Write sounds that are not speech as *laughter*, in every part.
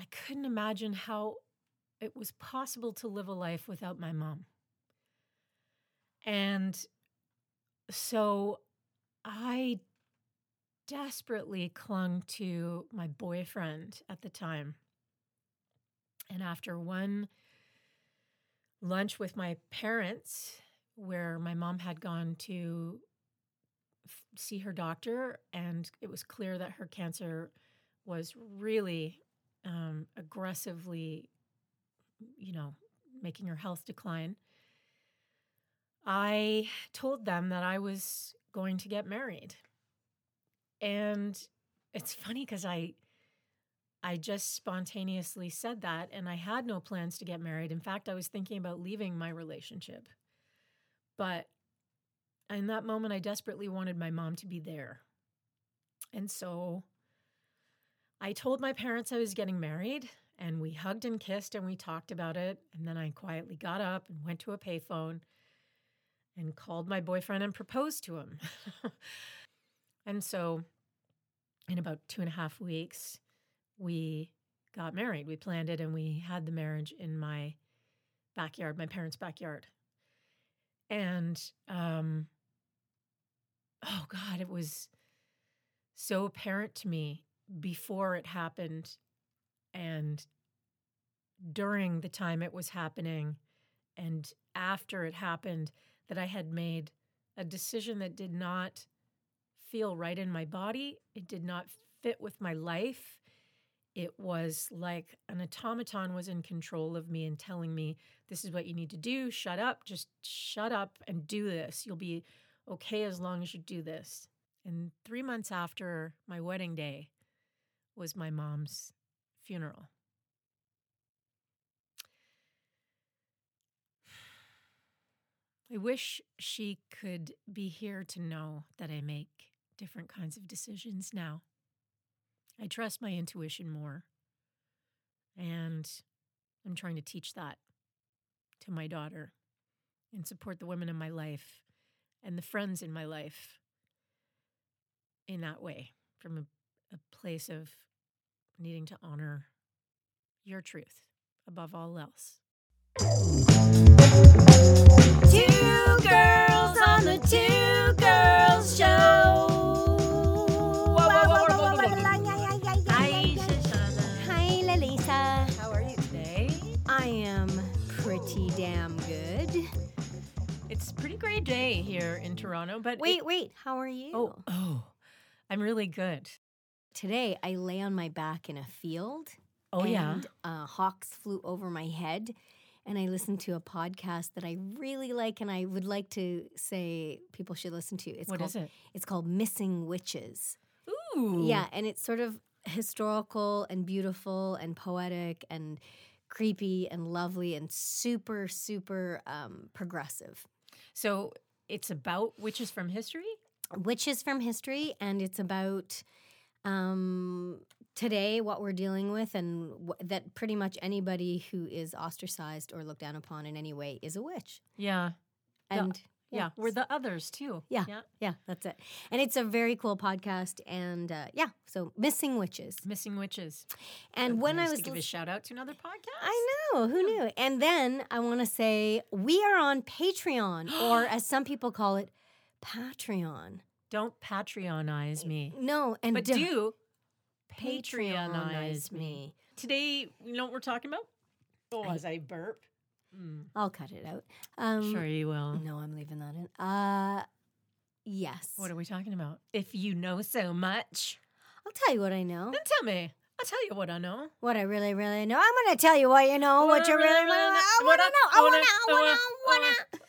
I couldn't imagine how it was possible to live a life without my mom. And so I desperately clung to my boyfriend at the time. And after one lunch with my parents, where my mom had gone to f- see her doctor, and it was clear that her cancer was really um, aggressively, you know, making her health decline. I told them that I was going to get married. And it's funny because I I just spontaneously said that and I had no plans to get married. In fact, I was thinking about leaving my relationship. But in that moment I desperately wanted my mom to be there. And so I told my parents I was getting married and we hugged and kissed and we talked about it and then I quietly got up and went to a payphone and called my boyfriend and proposed to him. *laughs* and so, in about two and a half weeks, we got married. We planned it and we had the marriage in my backyard, my parents' backyard. And, um, oh God, it was so apparent to me before it happened and during the time it was happening and after it happened that I had made a decision that did not feel right in my body. It did not fit with my life. It was like an automaton was in control of me and telling me, this is what you need to do. Shut up. Just shut up and do this. You'll be okay as long as you do this. And three months after my wedding day was my mom's funeral. I wish she could be here to know that I make different kinds of decisions now. I trust my intuition more. And I'm trying to teach that to my daughter and support the women in my life and the friends in my life in that way from a, a place of needing to honor your truth above all else. Two girls on the Two Girls Show. Hi, Shoshana. Hi, Lalisa. How are you today? I am pretty damn good. It's a pretty great day here in Toronto, but it- Wait, wait. How are you? oh, oh, I'm really good. Today I lay on my back in a field. Oh yeah. and, uh, hawks flew over my head. And I listened to a podcast that I really like, and I would like to say people should listen to. It's What called is it? it's called Missing Witches. Ooh. Yeah, and it's sort of historical and beautiful and poetic and creepy and lovely and super super um, progressive. So it's about witches from history. Witches from history, and it's about um, today what we're dealing with, and wh- that pretty much anybody who is ostracized or looked down upon in any way is a witch. Yeah. The- And Yeah. We're the others too. Yeah. Yeah. yeah, that's it. And it's a very cool podcast, and uh, yeah, so missing witches. Missing witches. And when nice I was to give a shout out to another podcast. I know, who knew? And then I want to say we are on Patreon, or *gasps* as some people call it, Patreon. Don't Patreonize me, No, and but do do Patreonize Patreonize me. me. Today, you know what we're talking about? Oh, as I burp. Mm, I'll cut it out. Um, sure you will. No, I'm leaving that in. Uh, yes. What are we talking about? If you know so much, I'll tell you what I know. then tell me. I'll tell you what I know. What I really, really know. I'm going to tell you what you know. What, What you I really, really, really really know. I know. want to What know. I- I want what to. I- I want to. I- want to.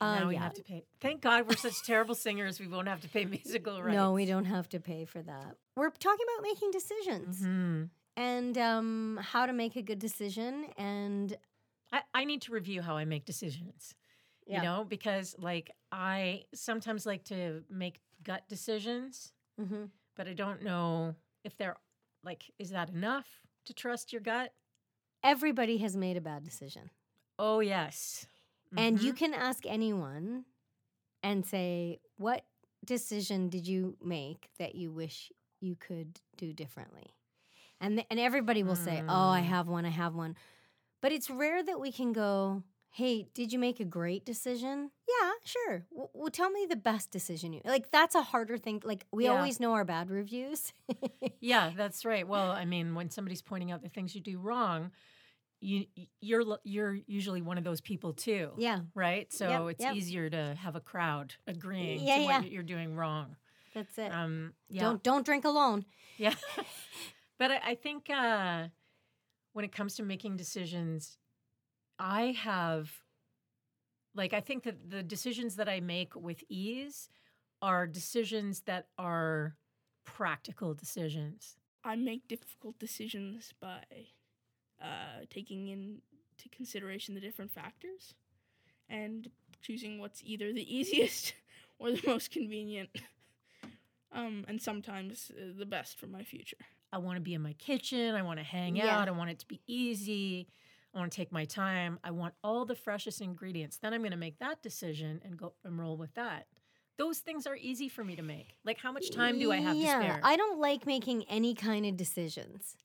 Uh, now we yeah. have to pay. Thank God we're such terrible singers. We won't have to pay *laughs* musical rights. No, we don't have to pay for that. We're talking about making decisions hmm and um, how to make a good decision. And I, I need to review how I make decisions. Yeah. You know, because like I sometimes like to make gut decisions, Mhm. but I don't know if they're like, is that enough to trust your gut? everybody has made a bad decision. Oh yes. And you Mhm. can ask anyone and say, What decision did you make that you wish you could do differently? And th- and everybody will say, "Oh, I Mm. have one. I have one." But it's rare that we can go, "Hey, did you make a great decision?" Yeah, sure. W- well, tell me the best decision you like. That's a harder thing. Like we Yeah. always know our bad reviews. Yeah, that's right. Well, I mean, when somebody's pointing out the things you do wrong, you you're you're usually one of those people too. yeah, Right? So Yep, it's yep. easier to have a crowd agreeing Yeah, to yeah. what you're doing wrong. that's it. Um yeah. Don't don't drink alone. Yeah. *laughs* *laughs* but I, I think uh, when it comes to making decisions, I have, like, I think that the decisions that I make with ease are decisions that are practical decisions. I make difficult decisions by uh, taking into consideration the different factors and choosing what's either the *laughs* easiest or the most convenient, um, and sometimes uh, the best for my future. I want to be in my kitchen. I want to hang Yeah. out. I want it to be easy. I want to take my time. I want all the freshest ingredients. Then I'm going to make that decision and go and roll with that. Those things are easy for me to make. Like, how much time do I have yeah, to spare? I don't like making any kind of decisions.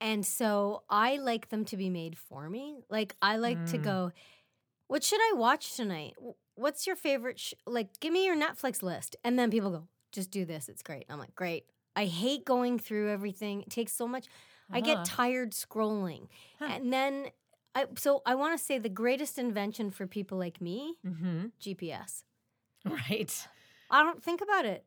And so I like them to be made for me. Like I like to Mm. go, what should I watch tonight? What's your favorite sh-? like give me your Netflix list. And then people go, just do this. It's great. I'm like, great. I hate going through everything. It takes so much. I Uh-huh. get tired scrolling. Huh. And then I so I want to say the greatest invention for people like me, mm-hmm. GPS. *laughs* Right. I don't think about it.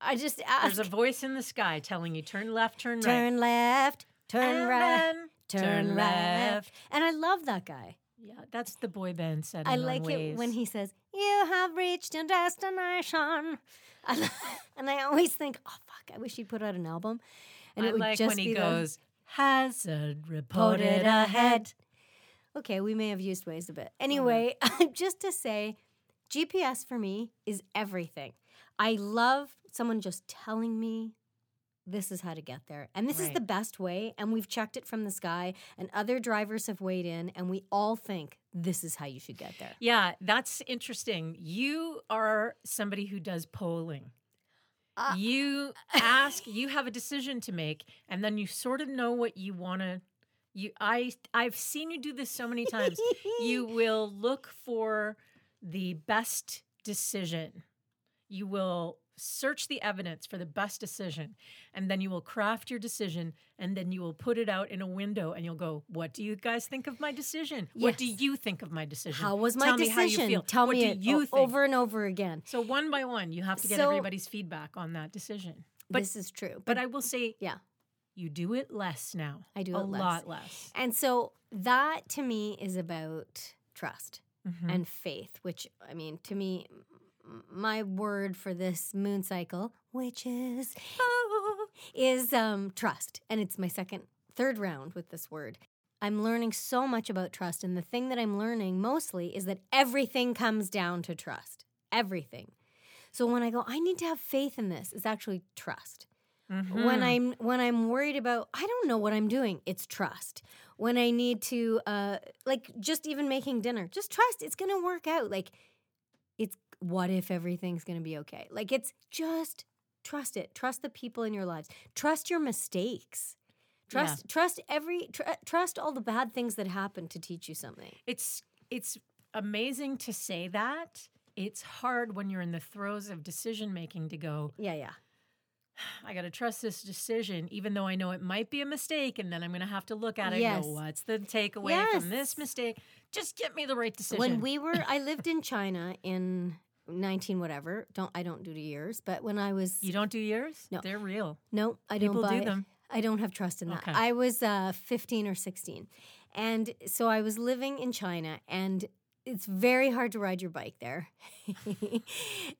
I just ask. There's a voice in the sky telling you turn left, turn, right. turn left, turn right, turn, turn left. And I love that guy. Yeah, that's the boy band setting I like it when he says, "You have reached your destination," *laughs* and I always think, "Oh fuck, I wish he'd put out an album." And I it would like just when he be the- goes, hazard reported it ahead. ahead. Okay, we may have used Waze a bit. Uh-huh. Anyway, *laughs* just to say, GPS for me is everything. I love someone just telling me this is how to get there. And this is the best way. And we've checked it from the sky, and other drivers have weighed in, and we all think this is how you should get there. Yeah, that's interesting. You are somebody who does polling. Uh, you ask, you have a decision to make, and then you sort of know what you want to. You, I, I've seen you do this so many times. you *laughs* will look for the best decision. You will search the evidence for the best decision, and then you will craft your decision, and then you will put it out in a window, and you'll go, "What do you guys think of my decision? What do you think of my decision? How was my Tell me decision? how you feel. Tell what me do you think? over and over again. So one by one, you have to get So- everybody's feedback on that decision. But this is true. but I will say, Yeah. you do it less now. I do a it less. lot less. And so that to me is about trust. Mhm. and faith, which I mean, to me, my word for this moon cycle, which is is um, trust, and it's my second, third round with this word. I'm learning so much about trust, and the thing that I'm learning mostly is that everything comes down to trust. Everything. So when I go, I need to have faith in this, it's actually trust when Mhm. i'm when i'm worried about i don't know what i'm doing it's trust when i need to uh like just even making dinner just trust it's gonna work out like it's what if everything's gonna be okay like it's just trust it trust the people in your lives trust your mistakes trust trust every tr- trust all the bad things that happen to teach you something it's it's amazing to say that. It's hard when you're in the throes of decision making to go, yeah yeah I got to trust this decision, even though I know it might be a mistake. And then I'm going to have to look at it Yes. and go, what's the takeaway Yes. from this mistake? Just get me the right decision. When we were, I lived in China in nineteen whatever. Don't I don't do the years, but when I was you don't do years? No. They're real. no, I People don't buy, do them. I don't have trust in that. Okay. I was uh, fifteen or sixteen, and so I was living in China, and it's very hard to ride your bike there. *laughs*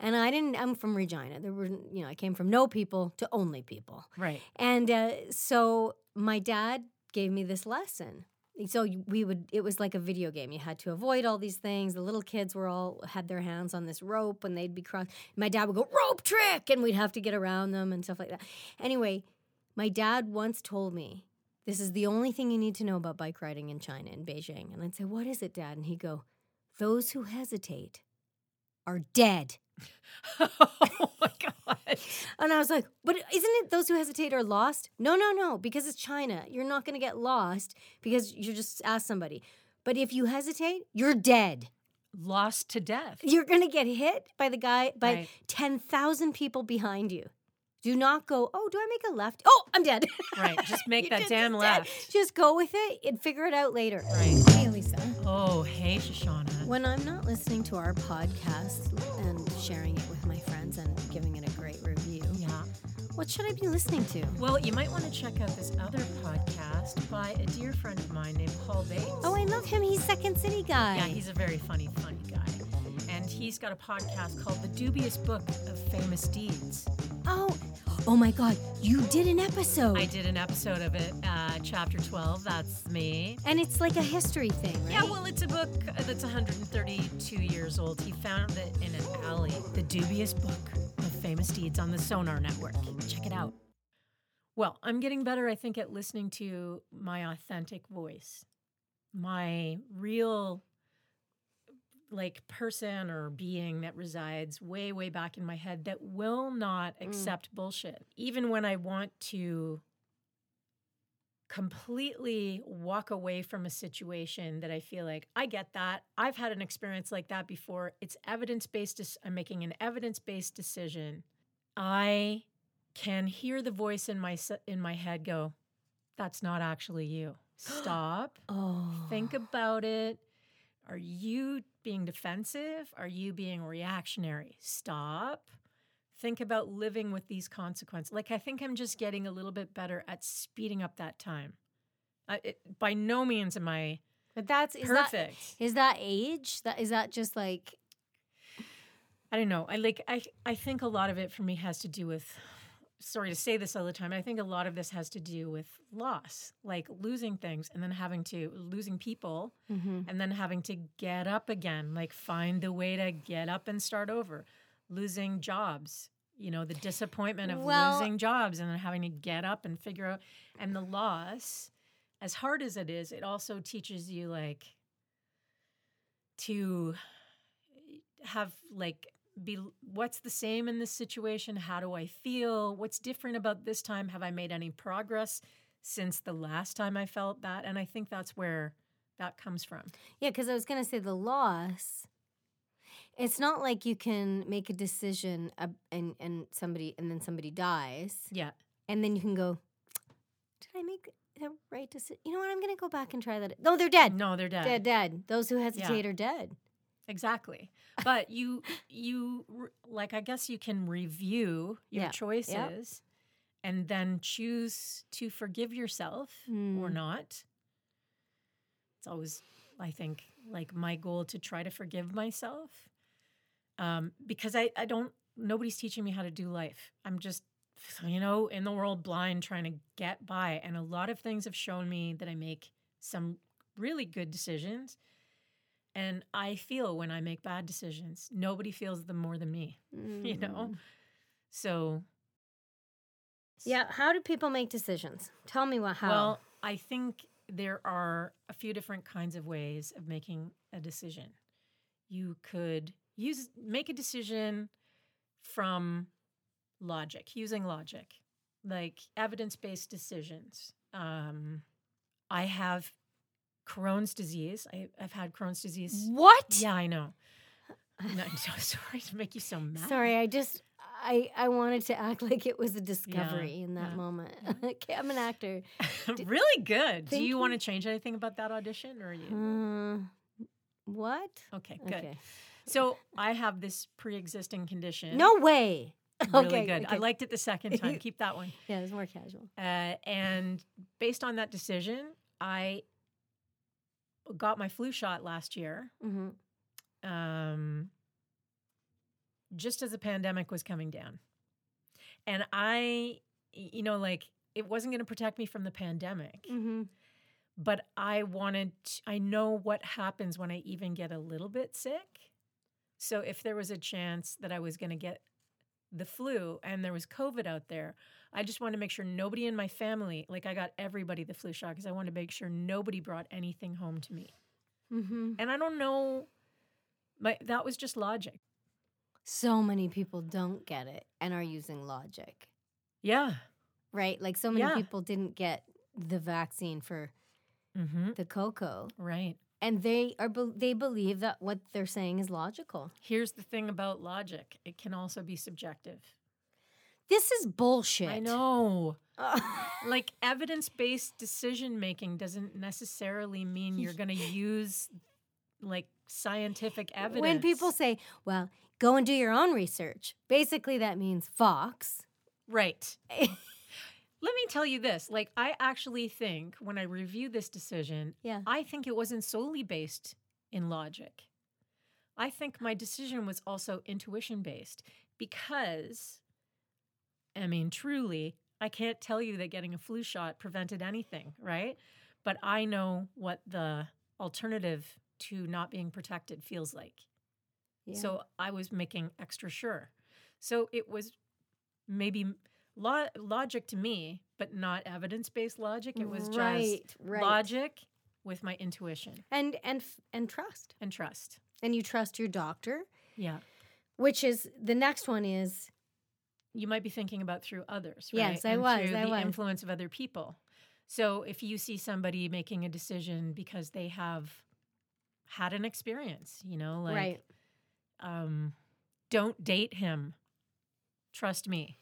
and I didn't. I'm from Regina. There were, you know, I came from no people to only people. Right. And uh, so my dad gave me this lesson. So we would it was like a video game. You had to avoid all these things. The little kids were all had their hands on this rope and they'd be cross. My dad would go rope trick and we'd have to get around them and stuff like that. Anyway, my dad once told me this is the only thing you need to know about bike riding in China in Beijing. And I'd say, "What is it, dad?" And he'd go, "Those who hesitate are dead." *laughs* oh my god. And I was like, but isn't it those who hesitate are lost? No, no, no, because it's China. You're not going to get lost because you just ask somebody. But if you hesitate, you're dead. Lost to death. You're going to get hit by the guy, by Right. 10,000 people behind you. Do not go, oh, do I make a left? Oh, I'm dead. Right, just make *laughs* that damn dead. left. Just go with it and figure it out later. Right. Hey, Lisa. Oh, hey, Shoshana. When I'm not listening to our podcast and sharing it with my friends and giving it a great review, Yeah. what should I be listening to? Well, you might want to check out this other podcast by a dear friend of mine named Paul Bates. Oh, I love him. He's Second City guy. Yeah, he's a very funny, funny guy. And he's got a podcast called The Dubious Book of Famous Deeds. Oh, oh my God! You did an episode, I did an episode of it, uh, chapter 12. That's me. and it's like a history thing, right? Yeah, well, it's a book that's 132 years old. He found it in an alley. The Dubious Book of Famous Deeds on the Sonar Network. Check it out. Well, I'm getting better, I think, at listening to my authentic voice, my real like person or being that resides way way back in my head that will not Mm. accept bullshit even when i want to completely walk away from a situation that I feel like I get that. I've had an experience like that before. It's evidence based. I'm making an evidence based decision. I can hear the voice in my in my head go, "That's not actually you. *gasps* Stop. Oh, Think about it. Are you being defensive? Are you being reactionary? Stop. Think about living with these consequences. Like, I think I'm just getting a little bit better at speeding up that time. I, it, by no means am I But that's is perfect. That, is that age? That is that just like I don't know. I like I I think a lot of it for me has to do with sorry to say this all the time. I think a lot of this has to do with loss, like losing things and then having to losing people mm-hmm. and then having to get up again, like find the way to get up and start over. Losing jobs, you know, the disappointment of Well- losing jobs and then having to get up and figure out and the loss as hard as it is, it also teaches you like to have like be what's the same in this situation how do i feel what's different about this time have i made any progress since the last time i felt that and i think that's where that comes from yeah? Because I was gonna say the loss. It's not like you can make a decision uh, and and somebody and then somebody dies yeah and then you can go. Did I make the right decision? You know what? I'm gonna go back and try that. No, they're dead. no they're dead, Dead, dead. Those who hesitate are dead. Exactly. But you you like i guess you can review your Yeah. choices and then choose to forgive yourself or Mm. not. It's always i think like my goal to try to forgive myself um, because I, I don't nobody's teaching me how to do life. I'm just you know in the world blind trying to get by. And a lot of things have shown me that i make some really good decisions and i feel when i make bad decisions nobody feels them more than me *laughs* you know Mm. so Yeah. How do people make decisions? Tell me what. How. Well, I think there are a few different kinds of ways of making a decision. You could use make a decision from logic, using logic, like evidence-based decisions. Um, I have Crohn's disease. I, I've had Crohn's disease. what? Yeah, I know. No, *laughs* I'm so sorry to make you so mad. Sorry, I just I I wanted to act *laughs* like it was a discovery in that yeah. moment. *laughs* okay, I'm an actor. really good. Do you, you. want to change anything about that audition, or are you? Uh, what? Okay, good. Okay. So I have this pre-existing condition. No way. really okay, good. I liked it the second time. Keep that one. Yeah, it was more casual. Uh, and based on that decision, I got my flu shot last year. hmm Um, just as the pandemic was coming down, and I, you know, like it wasn't going to protect me from the pandemic, hmm but I wanted. I know what happens when I even get a little bit sick. So if there was a chance that I was going to get the flu and there was COVID out there, I just wanted to make sure nobody in my family, like I got everybody the flu shot because I wanted to make sure nobody brought anything home to me. hmm And I don't know, my that was just logic. so many people don't get it and are using logic, Yeah. right? Like so many Yeah. people didn't get the vaccine for Mm-hmm. the cocoa, Right. And they are they believe that what they're saying is logical. Here's the thing about logic it can also be subjective. This is bullshit. I know. *laughs* Like evidence based decision making doesn't necessarily mean you're going to use like scientific evidence. when people say, "Well, go and do your own research," basically that means Fox. Right. *laughs* Let me tell you this. Like, I actually think when I review this decision, Yeah. I think it wasn't solely based in logic. I think my decision was also intuition based because, I mean, truly, I can't tell you that getting a flu shot prevented anything, right? But I know what the alternative to not being protected feels like. Yeah. So I was making extra sure. So it was maybe lo- logic to me, but not evidence based logic. It was right, just right. logic with my intuition and and and trust, and trust. and you trust your doctor, Yeah. which is the next one is You might be thinking about through others, right? Yes, I And was, Through I the was. influence of other people. So if you see somebody making a decision because they have had an experience, you know, like right. um, don't date him. Trust me.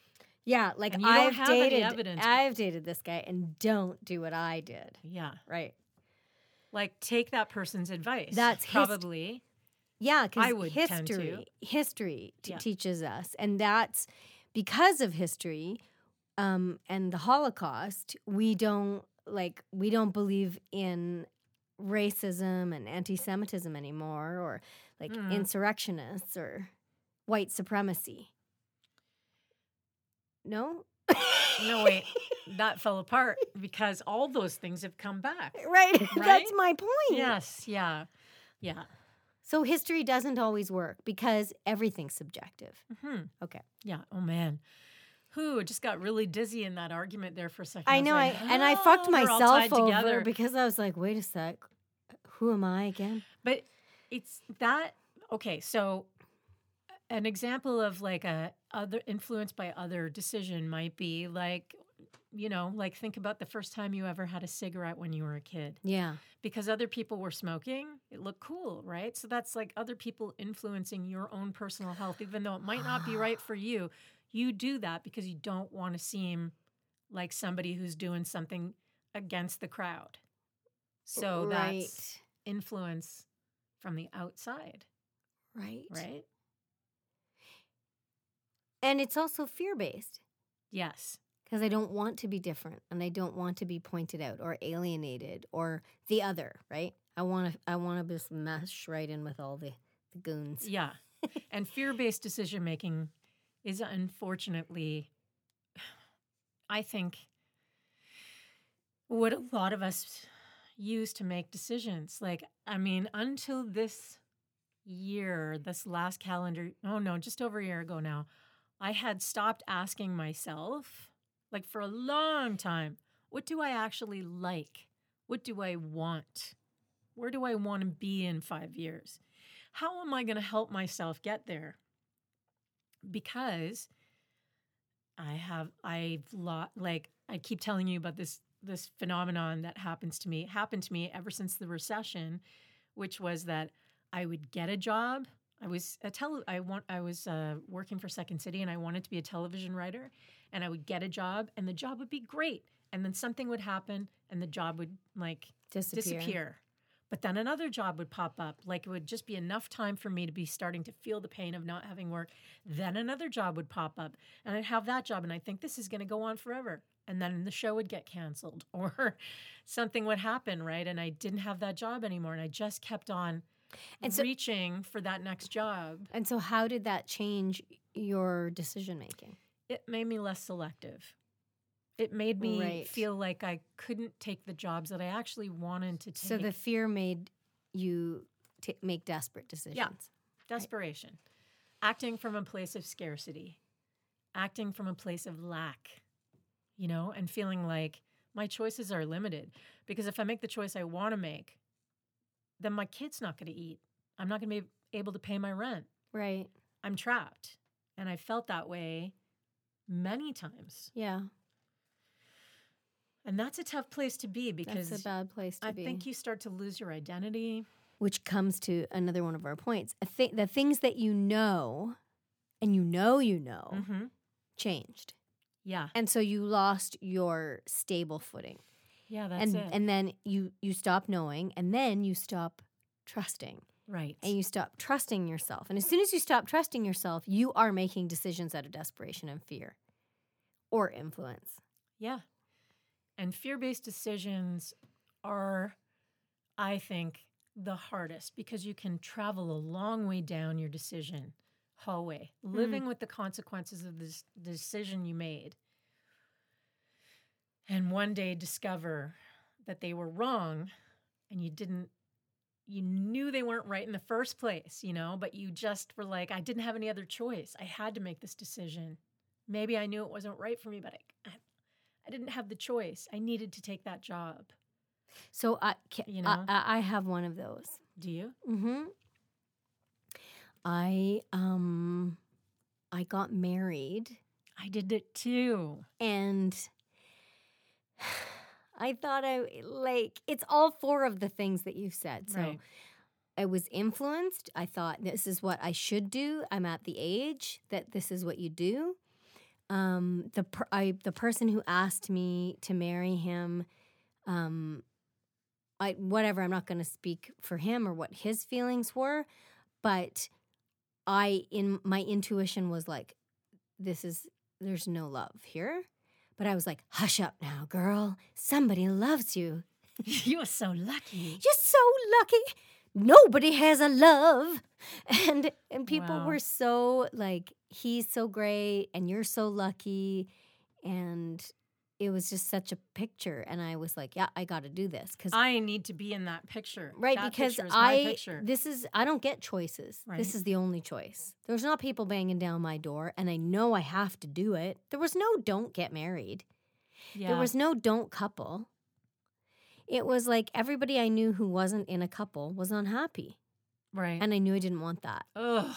Yeah, like And you don't I've dated. I've dated this guy, and don't do what I did. Yeah. Right. Like take that person's advice. That's hist- probably Yeah, because I would tend to. history, history t- Yeah. teaches us, and that's because of history um, and the Holocaust. We don't like we don't believe in racism and anti-Semitism anymore, or like Mm. insurrectionists or white supremacy. No. no wait. *laughs* that fell apart because all those things have come back. right. *laughs* Right? That's my point. Yes. Yeah. Yeah. So history doesn't always work because everything's subjective. Hmm. Okay. Yeah. Oh man. Who just got really dizzy in that argument there for a second. I was know, I like, and I "Oh, fucked myself over together." because I was like, wait a sec, who am I again? But it's that okay, so an example of like a other influenced by other decision might be like you know, like think about the first time you ever had a cigarette when you were a kid. Yeah, Because other people were smoking, it looked cool, right? So that's like other people influencing your own personal health, even though it might not be right for you. *sighs* You do that because you don't want to seem like somebody who's doing something against the crowd. So right, that's influence from the outside, right, right? And it's also fear based Yes. because I don't want to be different and I don't want to be pointed out or alienated or the other. Right? I want to. I want to just mesh right in with all the the goons. Yeah. *laughs* and fear based decision making is unfortunately, I think, what a lot of us use to make decisions. Like, I mean, until this year, this last calendar, oh no, just over a year ago now, I had stopped asking myself, like for a long time, what do I actually like? What do I want? Where do I want to be in five years? How am I going to help myself get there? Because I have, I've lot, like, I keep telling you about this this phenomenon that happens to me happened to me ever since the recession which was that i would get a job i was a tele i want i was uh, working for second city and i wanted to be a television writer and i would get a job and the job would be great and then something would happen and the job would like Disappear. disappear. But then another job would pop up. Like it would just be enough time for me to be starting to feel the pain of not having work. Then another job would pop up and I'd have that job and I think this is going to go on forever. And then the show would get canceled *laughs* or something would happen, right? And I didn't have that job anymore. And I just kept on And so- reaching for that next job. And so, how did that change your decision making? It made me less selective. It made me Right. feel like I couldn't take the jobs that I actually wanted to take. So the fear made you t- make desperate decisions. Yeah. desperation, acting from a place of scarcity, acting from a place of lack, you know, and feeling like my choices are limited. Because if I make the choice I want to make, then my kid's not going to eat. I'm not going to be able to pay my rent. Right. I'm trapped. And I felt that way many times. Yeah. And that's a tough place to be because That's a bad place to I be. think you start to lose your identity. Which comes to another one of our points. A thi- the things that you know and you know you know Mm-hmm. changed. Yeah. And so you lost your stable footing. Yeah, that's and it. and then you you stop knowing and then you stop trusting. right. and you stop trusting yourself. And as soon as you stop trusting yourself, you are making decisions out of desperation and fear or influence. Yeah. And fear based decisions are, I think, the hardest because you can travel a long way down your decision hallway, mm. living with the consequences of this decision you made. And one day discover that they were wrong and you didn't, you knew they weren't right in the first place, you know, but you just were like, I didn't have any other choice. I had to make this decision. Maybe I knew it wasn't right for me, but I, I didn't have the choice. I needed to take that job. So I, ca- You know? I, I have one of those. Do you? Mm-hmm. I um, I got married I did it too. and I thought I like it's all four of the things that you've said. So Right. I was influenced. I thought this is what I should do. I'm at the age that this is what you do. Um, the per- I, the person who asked me to marry him, um, I whatever. I'm not going to speak for him or what his feelings were, but I in my intuition was like, this is there's no love here. But I was like, hush up now, girl. Somebody loves you. *laughs* You're so lucky. You're so lucky. Nobody has a love. And and people Wow. were so like, he's so great and you're so lucky. And it was just such a picture. And I was like, yeah, I got to do this. Because, I need to be in that picture. right, That because picture I, picture. this is, I don't get choices. Right. This is the only choice. There's not people banging down my door. And I know I have to do it. There was no don't get married. yeah. There was no don't couple. It was like everybody I knew who wasn't in a couple was unhappy. right. And I knew I didn't want that. Ugh.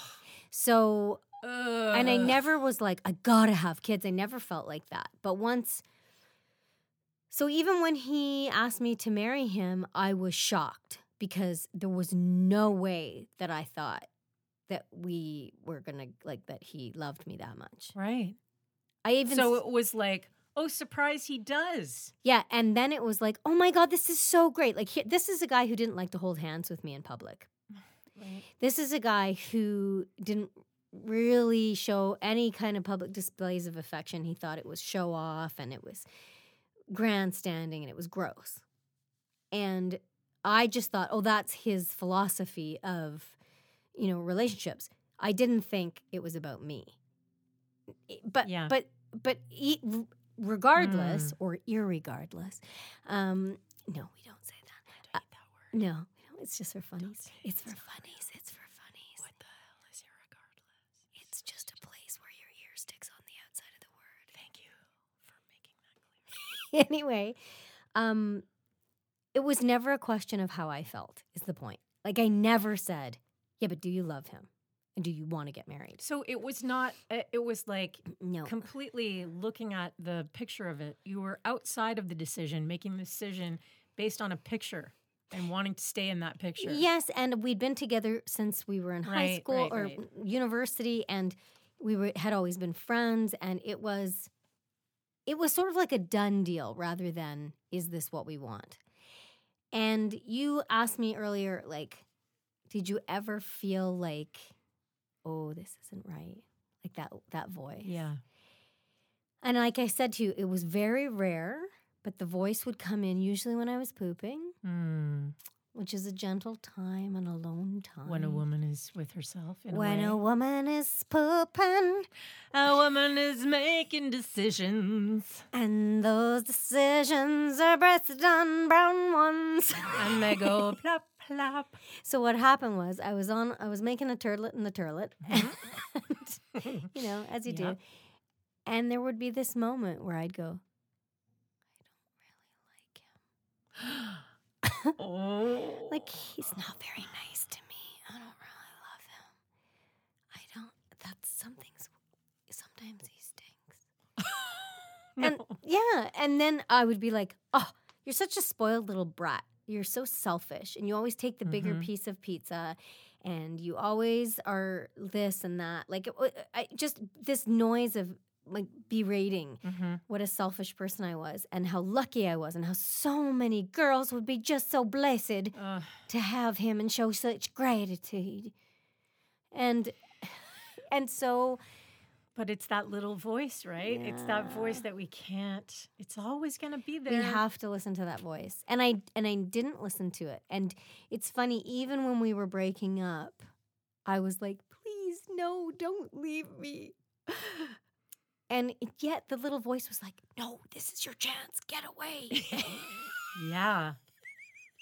So, Ugh. and I never was like, I gotta have kids. I never felt like that. But once, so even when he asked me to marry him, I was shocked because there was no way that I thought that we were gonna, like, that he loved me that much. Right. I even, So it was like, oh, surprise, he does. yeah. And then it was like, oh my God, this is so great. Like, he, this is a guy who didn't like to hold hands with me in public. *sighs* Right. This is a guy who didn't really show any kind of public displays of affection. He thought it was show off and it was grandstanding and it was gross. And I just thought, oh, that's his philosophy of, you know, relationships. I didn't think it was about me. But Yeah. but but e- regardless or irregardless, um, no, we don't say that. I hate that word. No, it's just for funnies. It's for it's funnies. It's for funnies. What the hell is irregardless? It's just a place where your ear sticks on the outside of the word. Thank you for making that clear. *laughs* anyway, um, it was never a question of how I felt. Is the point? Like I never said, "Yeah, but do you love him? And do you want to get married?" So it was not, it was like *clears throat* No. completely looking at the picture of it. You were outside of the decision, making the decision based on a picture and wanting to stay in that picture. Yes, and we'd been together since we were in high Right, school right, or right. university, and we were had always been friends, and it was it was sort of like a done deal rather than is this what we want. And you asked me earlier, like, did you ever feel like, oh, this isn't right, like that that voice? Yeah. And like I said to you, it was very rare, but the voice would come in usually when I was pooping, Mm. Which is a gentle time, an alone time. When a woman is with herself. In when a, a woman is pooping, a woman is making decisions and those decisions are based on brown ones. and they go *laughs* plop, plop. so what happened was I was on, I was making a turlet in the turlet, mm-hmm. *laughs* and, you know, as you do, and there would be this moment where I'd go, I don't really like him. *gasps* *gasps* *gasps* Oh. like he's not very nice to me. I don't really love him. I don't. That's something's. Sometimes he stinks. *laughs* no. And yeah, and then I would be like, oh, you're such a spoiled little brat. You're so selfish, and you always take the bigger mm-hmm. piece of pizza, and you always are this and that. Like, I just this noise of like berating Mm-hmm. what a selfish person I was and how lucky I was and how so many girls would be just so blessed Uh, to have him and show such gratitude. And and so but it's that little voice, right? It's that voice that we can't. It's always going to be there. we have to listen to that voice. And I and I didn't listen to it. And it's funny even when we were breaking up, I was like, "Please no, don't leave me." And yet the little voice was like, "No, this is your chance. Get away." *laughs* yeah.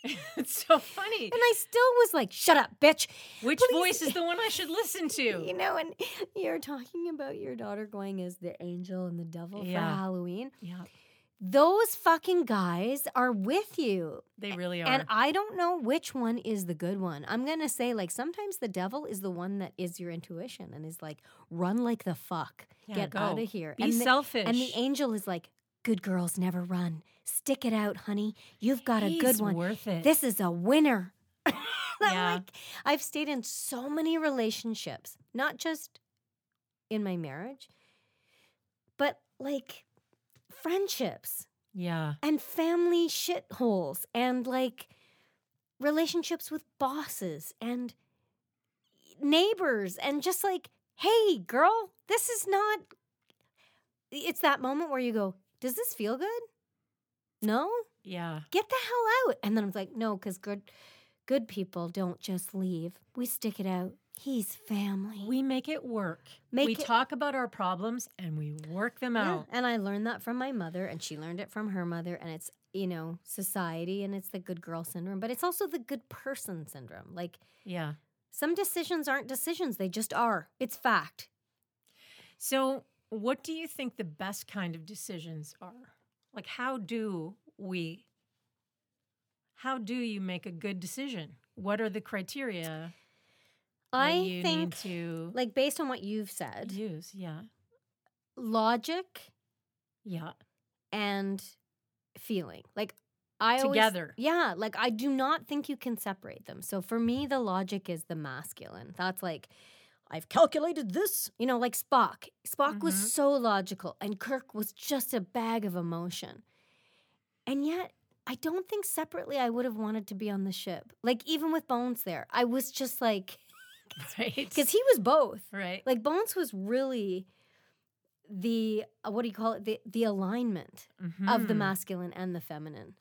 *laughs* it's so funny. And I still was like, "Shut up, bitch." Which please- voice is *laughs* the one I should listen to? You know, and you're talking about your daughter going as the angel and the devil Yeah. for Halloween. Yeah, Those fucking guys are with you. they really are. And I don't know which one is the good one. I'm going to say, like, sometimes the devil is the one that is your intuition and is like, run like the fuck. Yeah, Get go. out of here. Be and the, selfish. And the angel is like, good girls never run. Stick it out, honey. You've got a good one. Worth it. This is a winner. *laughs* Yeah. like, I've stayed in so many relationships, not just in my marriage, but like friendships yeah. and family shitholes and like relationships with bosses and neighbors and just like, hey, girl, this is not. It's that moment where you go, does this feel good? No? Yeah. get the hell out. And then I'm like, no, because good good people don't just leave. We stick it out. He's family. We make it work. Make we it- talk about our problems and we work them Yeah, out. And I learned that from my mother, and she learned it from her mother. And it's, you know, society and it's the good girl syndrome, but it's also the good person syndrome. Like Yeah. some decisions aren't decisions, they just are. It's fact. So, what do you think the best kind of decisions are? Like, how do we, how do you make a good decision? What are the criteria I think, to like, based on what you've said, use? Yeah. logic Yeah. and feeling. Like I always- Together. yeah, like I do not think you can separate them. So for me, the logic is the masculine. That's like I've calculated this. You know, like Spock. Spock Mhm. was so logical, and Kirk was just a bag of emotion. And yet, I don't think separately I would have wanted to be on the ship. Like even with Bones there, I was just like, *laughs* Right. because he was both. right. Like Bones was really the uh, what do you call it? The the alignment of the Mhm. masculine and the feminine.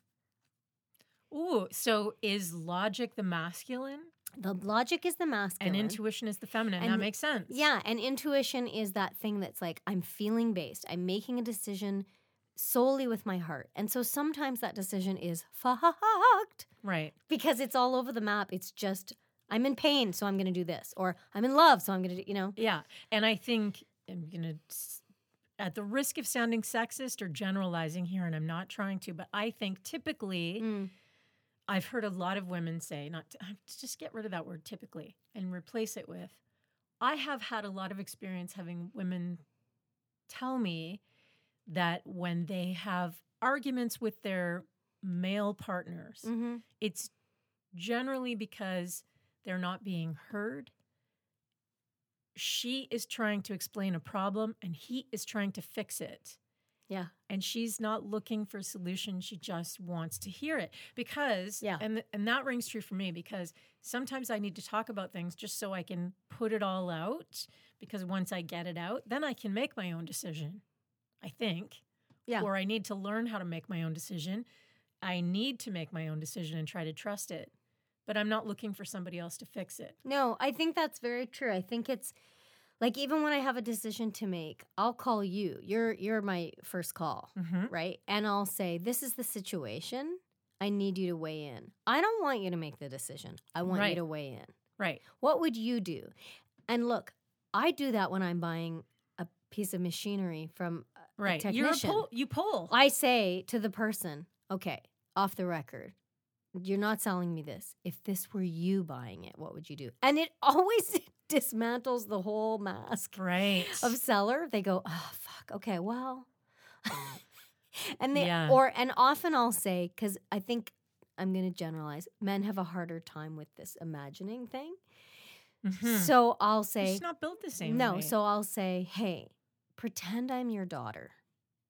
Ooh, so is logic the masculine The logic is the masculine. and intuition is the feminine? that makes sense. Yeah, and intuition is that thing that's like I'm feeling based. I'm making a decision solely with my heart. And so sometimes that decision is fucked Right. because it's all over the map. It's just I'm in pain, so I'm going to do this, or I'm in love, so I'm going to you know. Yeah. And I think I'm going to, at the risk of sounding sexist or generalizing here, and I'm not trying to, but I think typically Mm. I've heard a lot of women say, not to, just get rid of that word typically and replace it with, I have had a lot of experience having women tell me that when they have arguments with their male partners, Mhm. it's generally because they're not being heard. She is trying to explain a problem and he is trying to fix it. Yeah. And she's not looking for a solution. She just wants to hear it. Because, Yeah. and, and that rings true for me because sometimes I need to talk about things just so I can put it all out. Because once I get it out, then I can make my own decision, I think. Yeah. Or I need to learn how to make my own decision. I need to make my own decision and try to trust it. But I'm not looking for somebody else to fix it. No, I think that's very true. I think it's like even when I have a decision to make, I'll call you. You're you're my first call, Mm-hmm. right? And I'll say, "This is the situation. I need you to weigh in. I don't want you to make the decision. I want you to weigh in. Right. What would you do?" And look, I do that when I'm buying a piece of machinery from a- Right. You're a technician. pull. You pull. I say to the person, "Okay, off the record, you're not selling me this. If this were you buying it, what would you do?" And it *laughs* always dismantles the whole mask right. of seller. They go, "Oh fuck. Okay, well." *laughs* and they Yeah. or and often I'll say cuz I think I'm going to generalize. Men have a harder time with this imagining thing. Mhm. So I'll say just not built the same no, way. so I'll say, "Hey, pretend I'm your daughter.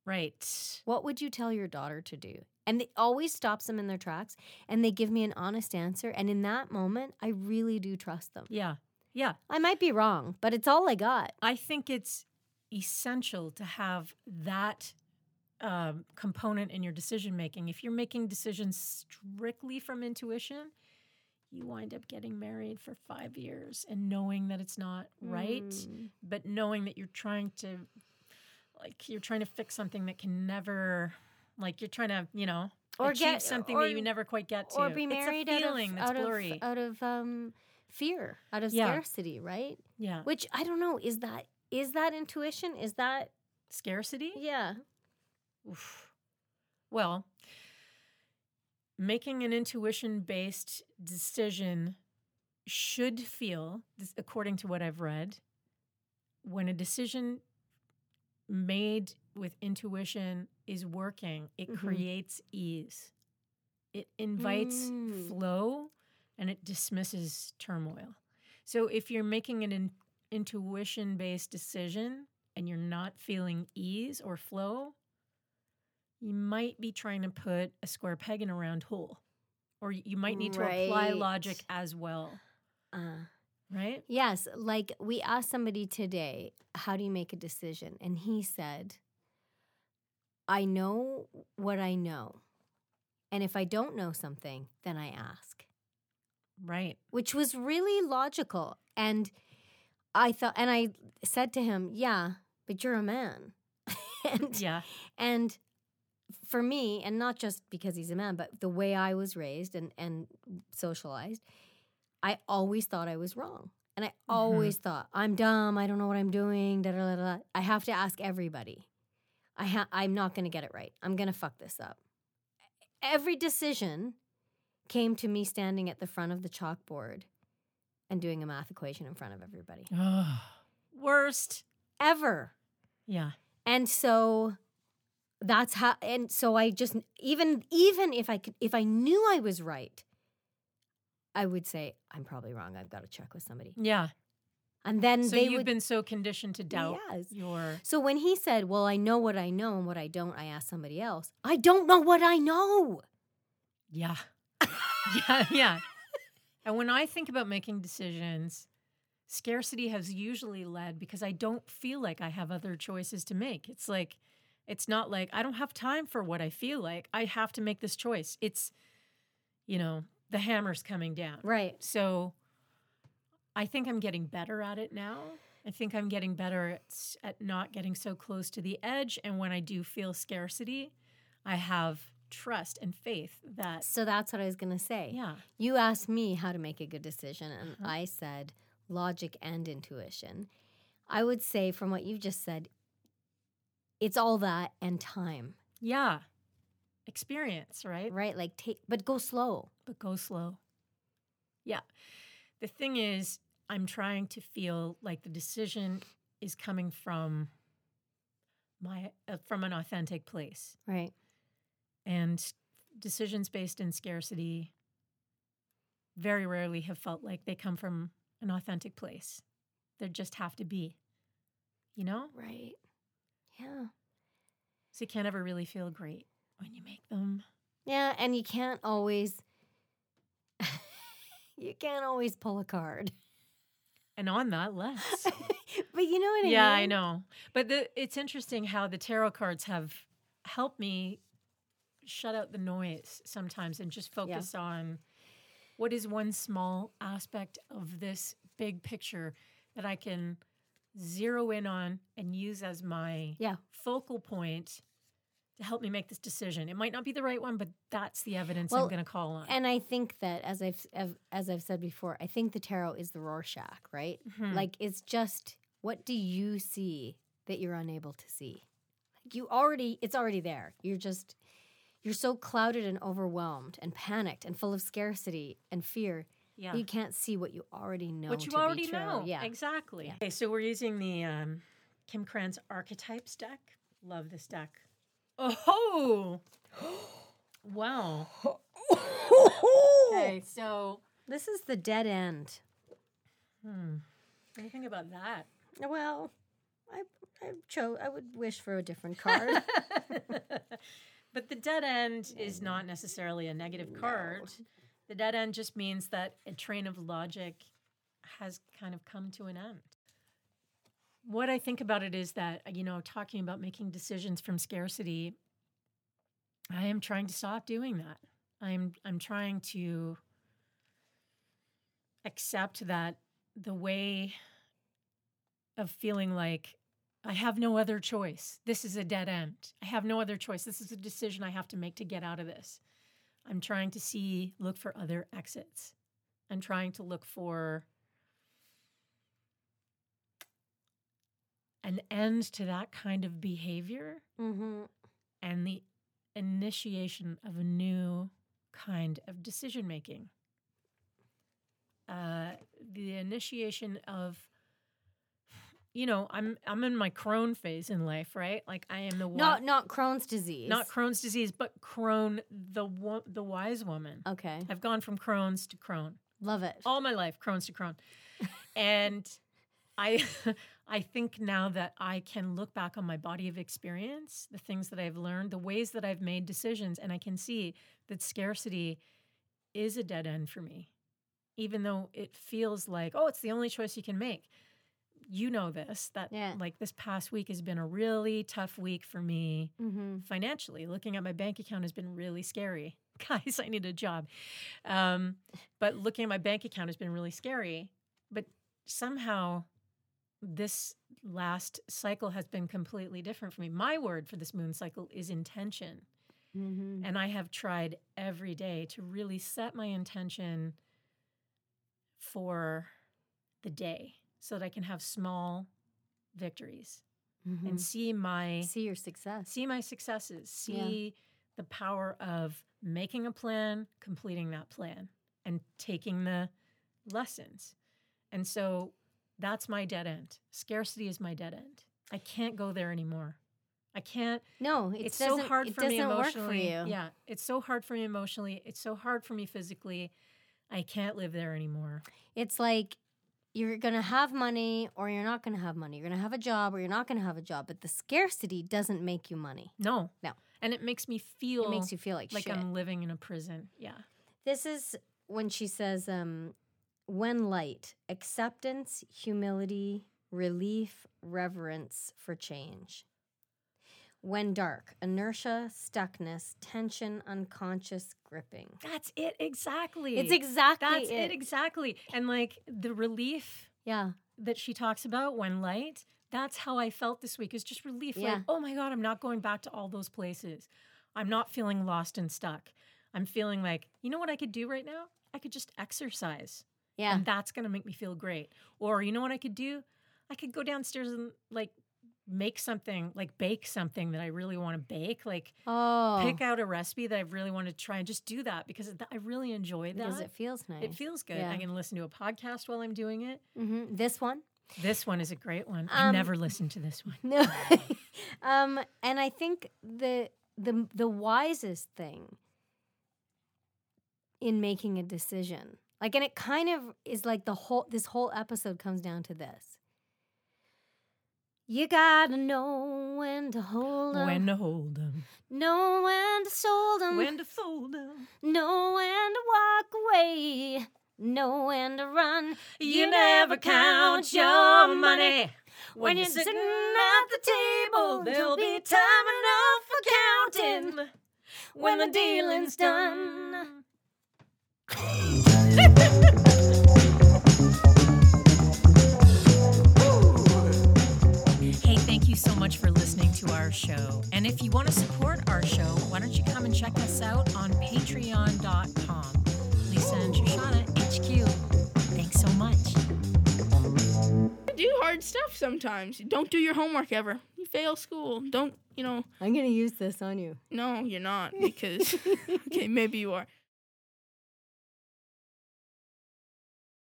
right. What would you tell your daughter to do?" And it always stops them in their tracks and they give me an honest answer and in that moment I really do trust them. Yeah. Yeah. I might be wrong, but it's all I got. I think it's essential to have that um, component in your decision making. If you're making decisions strictly from intuition, you wind up getting married for five years and knowing that it's not right, Mm. but knowing that you're trying to, like, you're trying to fix something that can never, like, you're trying to, you know, Or achieve get- something or- that you never quite get to. or be married it's a out of that's out blurry. of out of um fear, out of Yeah. scarcity, right? yeah, Which I don't know, is that is that intuition? Is that scarcity. yeah. Oof. Well, making an intuition based decision should feel, this- according to what I've read, when a decision made with intuition is working, it Mhm. creates ease. It invites Mm. flow and it dismisses turmoil. So if you're making an in- intuition based decision and you're not feeling ease or flow, you might be trying to put a square peg in a round hole. Or you might need to apply logic as well, Uh, right? yes, like we asked somebody today, how do you make a decision? And he said, I know what I know. And if I don't know something, then I ask. Right. which was really logical. And I thought, and I said to him, "Yeah, but you're a man." *laughs* and Yeah. and for me, and not just because he's a man, but the way I was raised and and socialized, I always thought I was wrong, and I mm-hmm. always thought I'm dumb. I don't know what I'm doing. Da, da, da, da. I have to ask everybody. I ha- I'm not going to get it right. I'm going to fuck this up. Every decision came to me standing at the front of the chalkboard and doing a math equation in front of everybody. *sighs* Worst. Ever. Yeah. And so that's how and so I just even even if I could if I knew I was right, I would say I'm probably wrong. I've got to check with somebody. Yeah. And then So you've would been so conditioned to doubt Yes. your So when he said, "Well, I know what I know and what I don't," I asked somebody else. I don't know what I know. Yeah. *laughs* yeah, yeah. And when I think about making decisions, scarcity has usually led because I don't feel like I have other choices to make. It's like, it's not like I don't have time for what I feel like. I have to make this choice. It's, you know, the hammer's coming down. Right. So I think I'm getting better at it now. I think I'm getting better at, at not getting so close to the edge. And when I do feel scarcity, I have trust and faith that, So that's what I was going to say. yeah, You asked me how to make a good decision, and Uh-huh. I said logic and intuition. I would say, from what you've just said, it's all that and time, yeah, experience, right? right? Like take, but go slow. But go slow. Yeah. The thing is, I'm trying to feel like the decision is coming from my uh, from an authentic place. Right. and decisions based in scarcity very rarely have felt like they come from an authentic place. They just have to be, you know? Right. Yeah. So you can't ever really feel great when you make them. Yeah. And you can't always, *laughs* you can't always pull a card. And on that, less. *laughs* but you know what I mean? yeah, I know. But the, it's interesting how the tarot cards have helped me shut out the noise sometimes and just focus on what is one small aspect of this big picture that I can zero in on and use as my Yeah. focal point to help me make this decision. It might not be the right one, but that's the evidence Well, I'm going to call on. And I think that, as I've as- as I've said before, I think the tarot is the Rorschach, right? Mhm. Like it's just what do you see that you're unable to see? Like you already, it's already there. You're just you're so clouded and overwhelmed and panicked and full of scarcity and fear. yeah. You can't see what you already know. What you to be already true. know. Yeah. Exactly. Yeah. Okay, so we're using the um, Kim Krans Archetypes deck. Love this deck. Oh. *gasps* wow. *laughs* Okay, so This is the dead end. hmm. What do you think about that? Well, I I chose. I would wish for a different card. *laughs* but the dead end is not necessarily a negative card. The dead end just means that a train of logic has kind of come to an end. What I think about it is that, you know, talking about making decisions from scarcity, I am trying to stop doing that. I'm I'm trying to accept that the way of feeling like I have no other choice. This is a dead end. I have no other choice. This is a decision I have to make to get out of this. I'm trying to see, look for other exits. I'm trying to look for an end to that kind of behavior mm-hmm. and the initiation of a new kind of decision making. Uh, the initiation of, you know, I'm I'm in my crone phase in life, right? Like I am the one, Not not Crohn's disease. not Crohn's disease, but crone, the wo- the wise woman. Okay. I've gone from Crohn's to Crone Love it. all my life, Crohn's to Crohn. and I *laughs* I think now that I can look back on my body of experience, the things that I've learned, the ways that I've made decisions, and I can see that scarcity is a dead end for me. Even though it feels like, oh, it's the only choice you can make. You know this, that Yeah. like this past week has been a really tough week for me Mm-hmm. financially. Looking at my bank account has been really scary. *laughs* Guys, I need a job. Um, but looking at my bank account has been really scary. But somehow, this last cycle has been completely different for me. My word for this moon cycle is intention. Mm-hmm. And I have tried every day to really set my intention for the day so that I can have small victories Mm-hmm. and see my see your success. see my successes, Yeah. see the power of making a plan, completing that plan, and taking the lessons. And so that's my dead end. Scarcity is my dead end. I can't go there anymore. I can't. No, it it's so hard for me emotionally. for you. Yeah, it's so hard for me emotionally. It's so hard for me physically. I can't live there anymore. It's like you're going to have money or you're not going to have money. You're going to have a job or you're not going to have a job. But the scarcity doesn't make you money. No, No. and it makes me feel It makes you feel like, like shit. I'm living in a prison. Yeah. This is when she says, um, when light, acceptance, humility, relief, reverence for change. When dark, inertia, stuckness, tension, unconscious gripping. That's it exactly. It's exactly That's it. exactly. And like the relief Yeah. that she talks about when light, that's how I felt this week. Is just relief. Yeah. Like, oh my God, I'm not going back to all those places. I'm not feeling lost and stuck. I'm feeling like, you know what I could do right now? I could just exercise. Yeah. And that's gonna make me feel great. Or you know what I could do? I could go downstairs and like make something, like bake something that I really want to bake. Like Oh. pick out a recipe that I really want to try and just do that because I really enjoy that. because it feels nice. It feels good. Yeah. I can listen to a podcast while I'm doing it. hmm This one? This one is a great one. I Um, never listened to this one. *laughs* No. *laughs* um, and I think the the the wisest thing in making a decision, like, and it kind of is like the whole this whole episode comes down to this. You gotta know when to hold 'em, When to hold them, know when to sold 'em, when to fold them. know when to walk away, know when to run. You never count your money. When you're sitting at the table, there'll be time enough for counting when the dealing's done. So much for listening to our show. And if you want to support our show, why don't you come and check us out on patreon.com. Lisa and Shoshana HQ. Thanks so much. do hard stuff sometimes. Don't do your homework ever. You fail school. Don't, you know, I'm gonna use this on you. no, you're not because *laughs* okay, maybe you are.